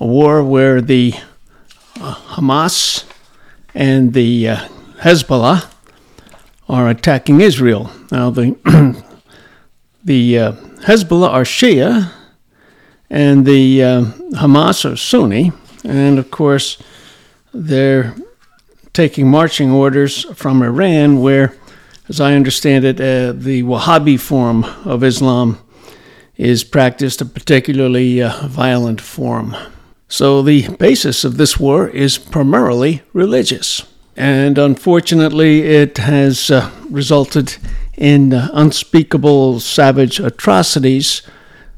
a war where the uh, Hamas and the uh, Hezbollah are attacking Israel. Now, the, the uh, Hezbollah are Shia, and the uh, Hamas are Sunni, and of course, they're taking marching orders from Iran, where, as I understand it, uh, the Wahhabi form of Islam is practiced, a particularly uh, violent form. So the basis of this war is primarily religious. And unfortunately, it has uh, resulted in uh, unspeakable savage atrocities,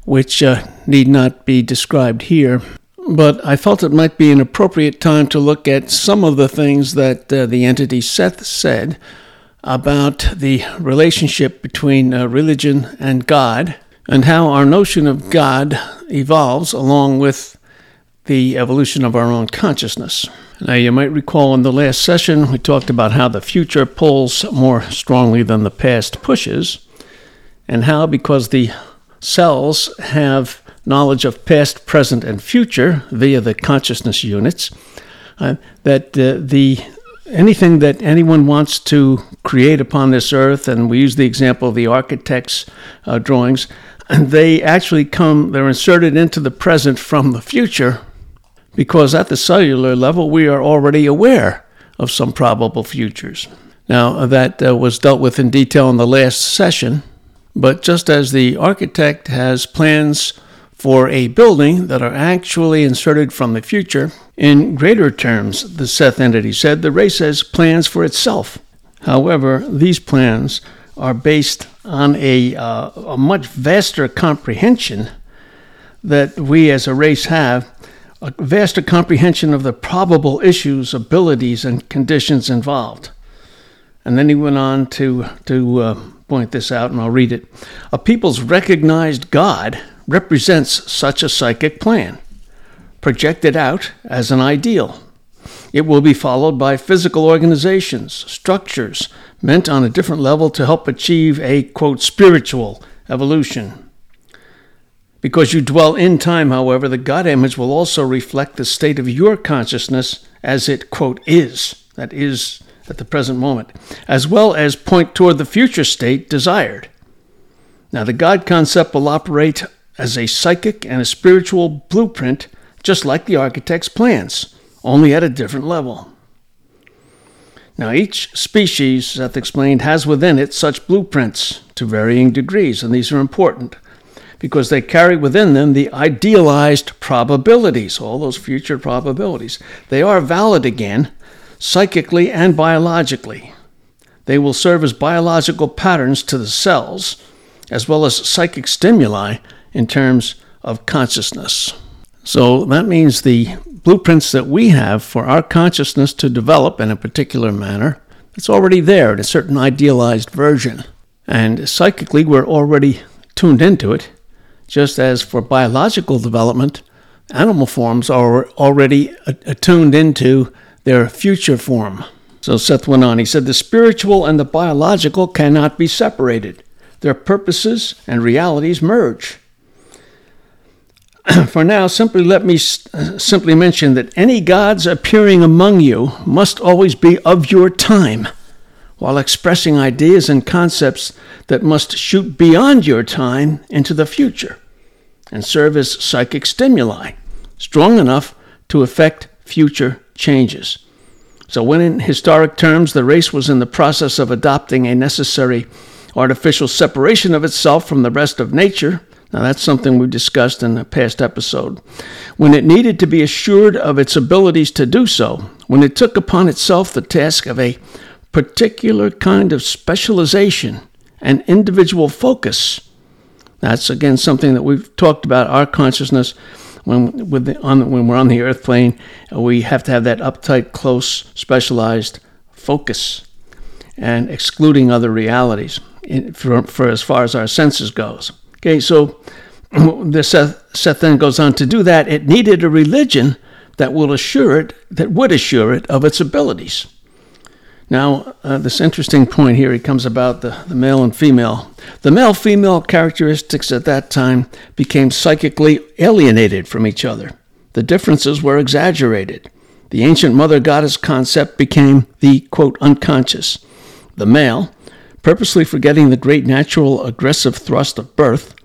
which uh, need not be described here. But I felt it might be an appropriate time to look at some of the things that uh, the entity Seth said about the relationship between uh, religion and God and how our notion of God evolves along with the evolution of our own consciousness. Now, you might recall in the last session, we talked about how the future pulls more strongly than the past pushes, and how, because the cells have knowledge of past, present, and future via the consciousness units, uh, that uh, the anything that anyone wants to create upon this earth, and we use the example of the architect's uh, drawings, they actually come, they're inserted into the present from the future because at the cellular level, we are already aware of some probable futures. Now, that uh, was dealt with in detail in the last session, but just as the architect has plans for a building that are actually inserted from the future, in greater terms, the Seth entity said, the race has plans for itself. However, these plans are based on a, uh, a much vaster comprehension that we as a race have, a vaster comprehension of the probable issues, abilities, and conditions involved. And then he went on to, to uh, point this out, and I'll read it. A people's recognized God represents such a psychic plan, projected out as an ideal. It will be followed by physical organizations, structures, meant on a different level to help achieve a, quote, spiritual evolution. Because you dwell in time, however, the God image will also reflect the state of your consciousness as it, quote, is, that is at the present moment, as well as point toward the future state desired. Now, the God concept will operate as a psychic and a spiritual blueprint, just like the architect's plans, only at a different level. Now, each species, Seth explained, has within it such blueprints to varying degrees, and these are important because they carry within them the idealized probabilities, all those future probabilities. They are valid again, psychically and biologically. They will serve as biological patterns to the cells, as well as psychic stimuli in terms of consciousness. So that means the blueprints that we have for our consciousness to develop in a particular manner, it's already there in a certain idealized version. And psychically, we're already tuned into it, just as for biological development, animal forms are already attuned into their future form. So Seth went on. He said, The spiritual and the biological cannot be separated. Their purposes and realities merge. For now, simply let me uh, simply mention that any gods appearing among you must always be of your time, while expressing ideas and concepts that must shoot beyond your time into the future and serve as psychic stimuli, strong enough to affect future changes. So, when in historic terms the race was in the process of adopting a necessary artificial separation of itself from the rest of nature, now, that's something we discussed in a past episode. When it needed to be assured of its abilities to do so, when it took upon itself the task of a particular kind of specialization and individual focus, that's again something that we've talked about our consciousness when with the, on, when we're on the earth plane, we have to have that uptight, close, specialized focus, and excluding other realities in, for, for as far as our senses goes. Okay, so the Seth, Seth then goes on to do that. It needed a religion that will assure it that would assure it of its abilities. Now, uh, this interesting point here, it comes about the, the male and female. The male female characteristics at that time became psychically alienated from each other. The differences were exaggerated. The ancient mother goddess concept became the quote unconscious. The male, purposely forgetting the great natural aggressive thrust of birth,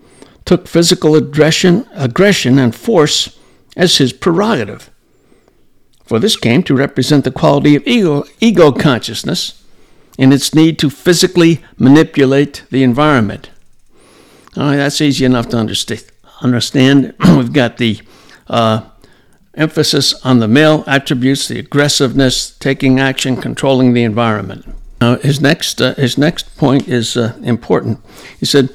took physical aggression, aggression and force as his prerogative for this came to represent the quality of ego, ego consciousness and its need to physically manipulate the environment. All right, that's easy enough to understand. We've got the uh, emphasis on the male attributes, the aggressiveness, taking action, controlling the environment. Now, his next uh, his next point is uh, important. He said,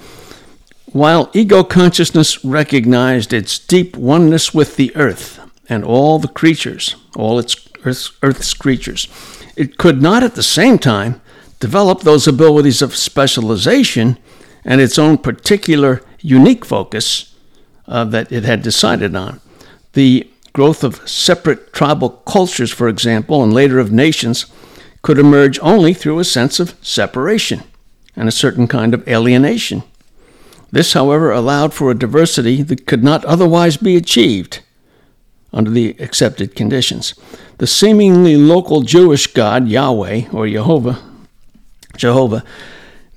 while ego consciousness recognized its deep oneness with the earth and all the creatures, all its Earth's, Earth's creatures. It could not at the same time develop those abilities of specialization and its own particular unique focus uh, that it had decided on. The growth of separate tribal cultures, for example, and later of nations, could emerge only through a sense of separation and a certain kind of alienation. This, however, allowed for a diversity that could not otherwise be achieved under the accepted conditions. The seemingly local Jewish God, Yahweh or Jehovah, Jehovah,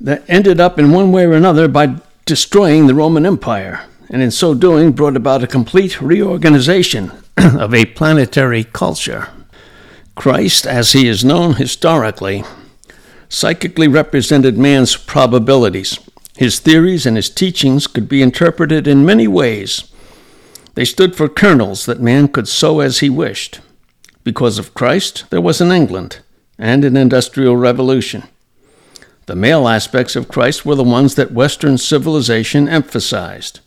that ended up in one way or another by destroying the Roman Empire, and in so doing brought about a complete reorganization of a planetary culture. Christ, as he is known historically, psychically represented man's probabilities. His theories and his teachings could be interpreted in many ways they stood for kernels that man could sow as he wished. Because of Christ, there was an England and an industrial revolution. The male aspects of Christ were the ones that Western civilization emphasized.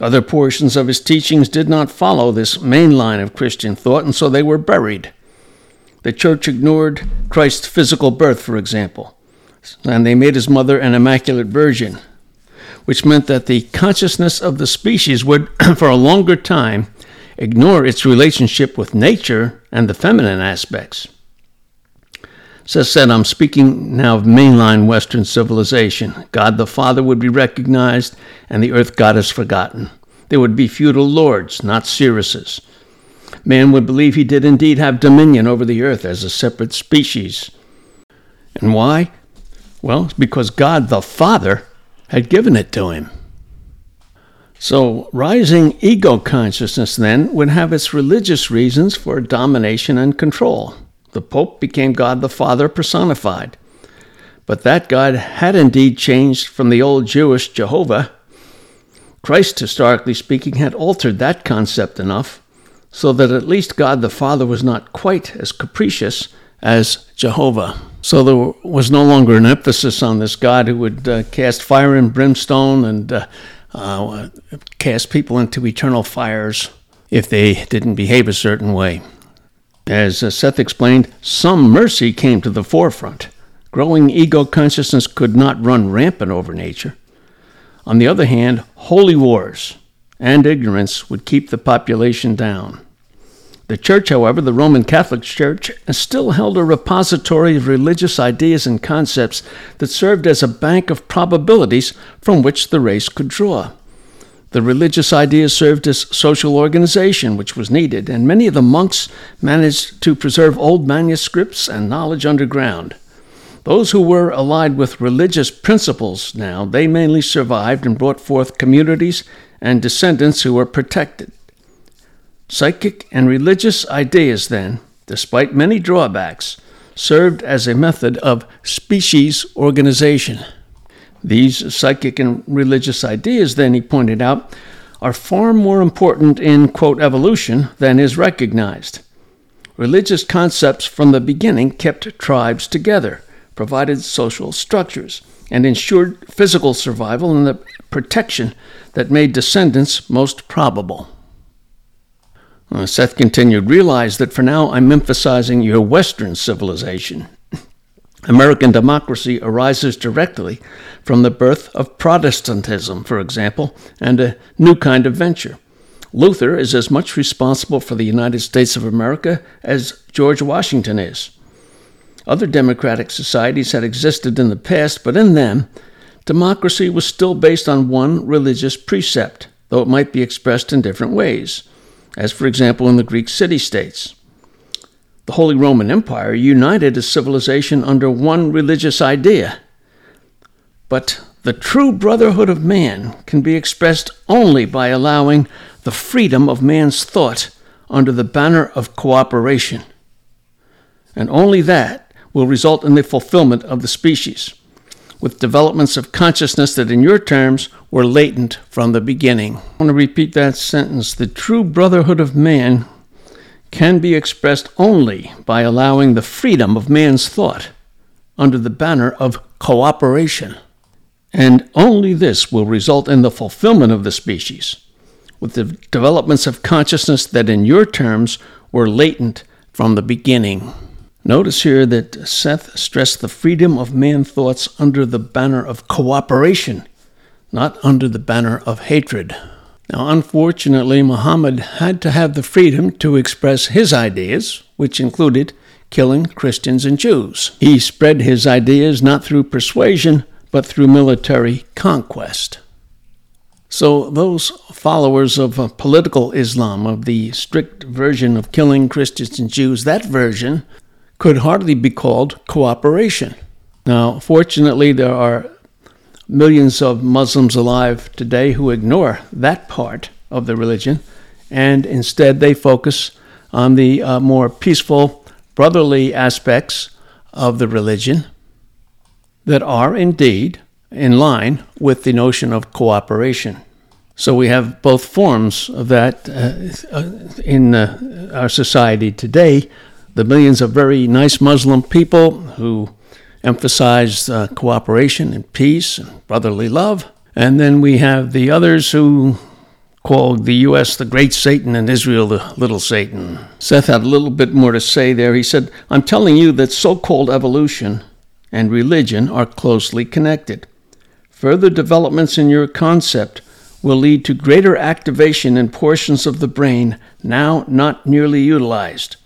Other portions of his teachings did not follow this main line of Christian thought, and so they were buried. The church ignored Christ's physical birth, for example, and they made his mother an immaculate virgin which meant that the consciousness of the species would, for a longer time, ignore its relationship with nature and the feminine aspects. Seth said, I'm speaking now of mainline Western civilization. God the Father would be recognized, and the earth goddess forgotten. There would be feudal lords, not seeresses. Man would believe he did indeed have dominion over the earth as a separate species. And why? Well, because God the Father had given it to him. So, rising ego consciousness then would have its religious reasons for domination and control. The Pope became God the Father personified. But that God had indeed changed from the old Jewish Jehovah. Christ, historically speaking, had altered that concept enough so that at least God the Father was not quite as capricious as Jehovah. So there was no longer an emphasis on this God who would uh, cast fire and brimstone and uh, uh, cast people into eternal fires if they didn't behave a certain way. As uh, Seth explained, some mercy came to the forefront. Growing ego consciousness could not run rampant over nature. On the other hand, holy wars and ignorance would keep the population down. The Church, however, the Roman Catholic Church, still held a repository of religious ideas and concepts that served as a bank of probabilities from which the race could draw. The religious ideas served as social organization, which was needed, and many of the monks managed to preserve old manuscripts and knowledge underground. Those who were allied with religious principles now, they mainly survived and brought forth communities and descendants who were protected. Psychic and religious ideas, then, despite many drawbacks, served as a method of species organization. These psychic and religious ideas, then, he pointed out, are far more important in, quote, evolution than is recognized. Religious concepts from the beginning kept tribes together, provided social structures, and ensured physical survival and the protection that made descendants most probable. Uh, Seth continued, Realize that for now I'm emphasizing your Western civilization. American democracy arises directly from the birth of Protestantism, for example, and a new kind of venture. Luther is as much responsible for the United States of America as George Washington is. Other democratic societies had existed in the past, but in them, democracy was still based on one religious precept, though it might be expressed in different ways, as for example in the Greek city states. The Holy Roman Empire united a civilization under one religious idea. But the true brotherhood of man can be expressed only by allowing the freedom of man's thought under the banner of cooperation. And only that will result in the fulfillment of the species, with developments of consciousness that, in your terms, were latent from the beginning. I want to repeat that sentence. The true brotherhood of man can be expressed only by allowing the freedom of man's thought under the banner of cooperation. And only this will result in the fulfillment of the species, with the developments of consciousness that, in your terms, were latent from the beginning. Notice here that Seth stressed the freedom of man thoughts under the banner of cooperation, not under the banner of hatred. Now, unfortunately, Muhammad had to have the freedom to express his ideas, which included killing Christians and Jews. He spread his ideas not through persuasion, but through military conquest. So, those followers of uh, political Islam, of the strict version of killing Christians and Jews, that version could hardly be called cooperation. Now, fortunately, there are millions of Muslims alive today who ignore that part of the religion and instead they focus on the uh, more peaceful, brotherly aspects of the religion that are indeed in line with the notion of cooperation. So we have both forms of that uh, uh in uh, our society today. The millions of very nice Muslim people who emphasize uh, cooperation and peace and brotherly love. And then we have the others who called the U.S. the great Satan and Israel the little Satan. Seth had a little bit more to say there. He said, I'm telling you that so called evolution and religion are closely connected. Further developments in your concept will lead to greater activation in portions of the brain now not nearly utilized.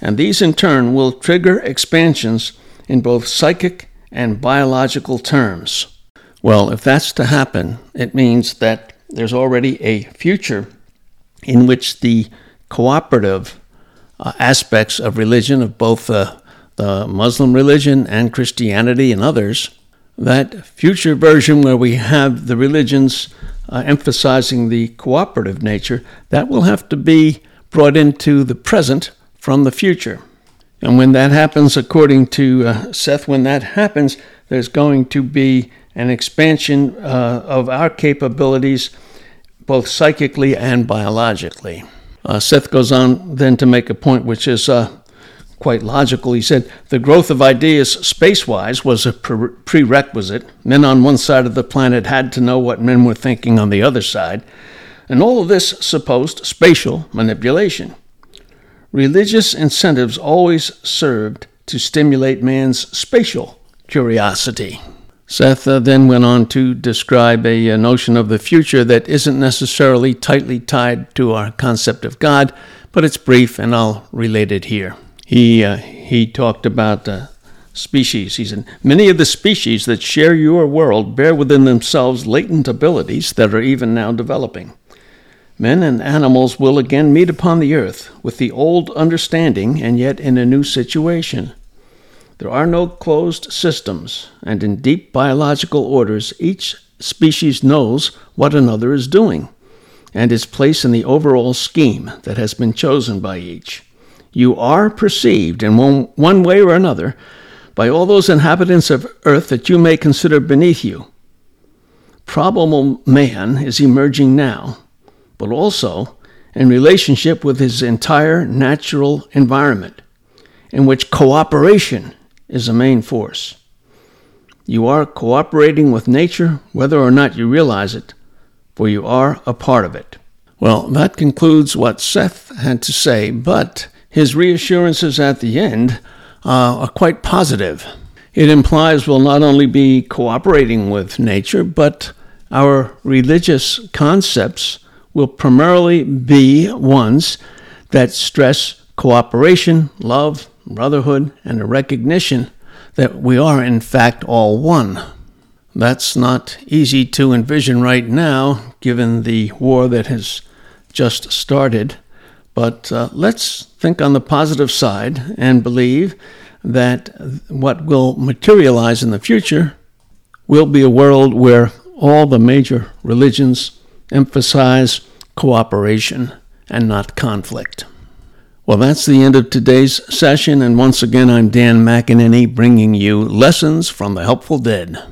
And these in turn will trigger expansions in both psychic and biological terms. Well, if that's to happen, it means that there's already a future in which the cooperative uh, aspects of religion, of both uh, the Muslim religion and Christianity and others, that future version where we have the religions uh, emphasizing the cooperative nature, that will have to be brought into the present from the future. And when that happens, according to uh, Seth, when that happens, there's going to be an expansion uh, of our capabilities, both psychically and biologically. Uh, Seth goes on then to make a point which is uh, quite logical. He said, The growth of ideas space wise was a pre- prerequisite. Men on one side of the planet had to know what men were thinking on the other side. And all of this supposed spatial manipulation. Religious incentives always served to stimulate man's spatial curiosity. Seth uh, then went on to describe a, a, notion of the future that isn't necessarily tightly tied to our concept of God, but it's brief and I'll relate it here. He, uh, he talked about uh, species. He said, Many of the species that share your world bear within themselves latent abilities that are even now developing. Men and animals will again meet upon the earth with the old understanding and yet in a new situation. There are no closed systems, and in deep biological orders, each species knows what another is doing and its place in the overall scheme that has been chosen by each. You are perceived in one, one way or another by all those inhabitants of earth that you may consider beneath you. Probable man is emerging now but also in relationship with his entire natural environment, in which cooperation is a main force. You are cooperating with nature whether or not you realize it, for you are a part of it. Well, that concludes what Seth had to say, but his reassurances at the end uh, are quite positive. It implies we'll not only be cooperating with nature, but our religious concepts will primarily be ones that stress cooperation, love, brotherhood, and a recognition that we are, in fact, all one. That's not easy to envision right now, given the war that has just started. But uh, let's think on the positive side and believe that what will materialize in the future will be a world where all the major religions emphasize cooperation and not conflict. Well, that's the end of today's session, and once again, I'm Dan McEnany bringing you Lessons from the Helpful Dead.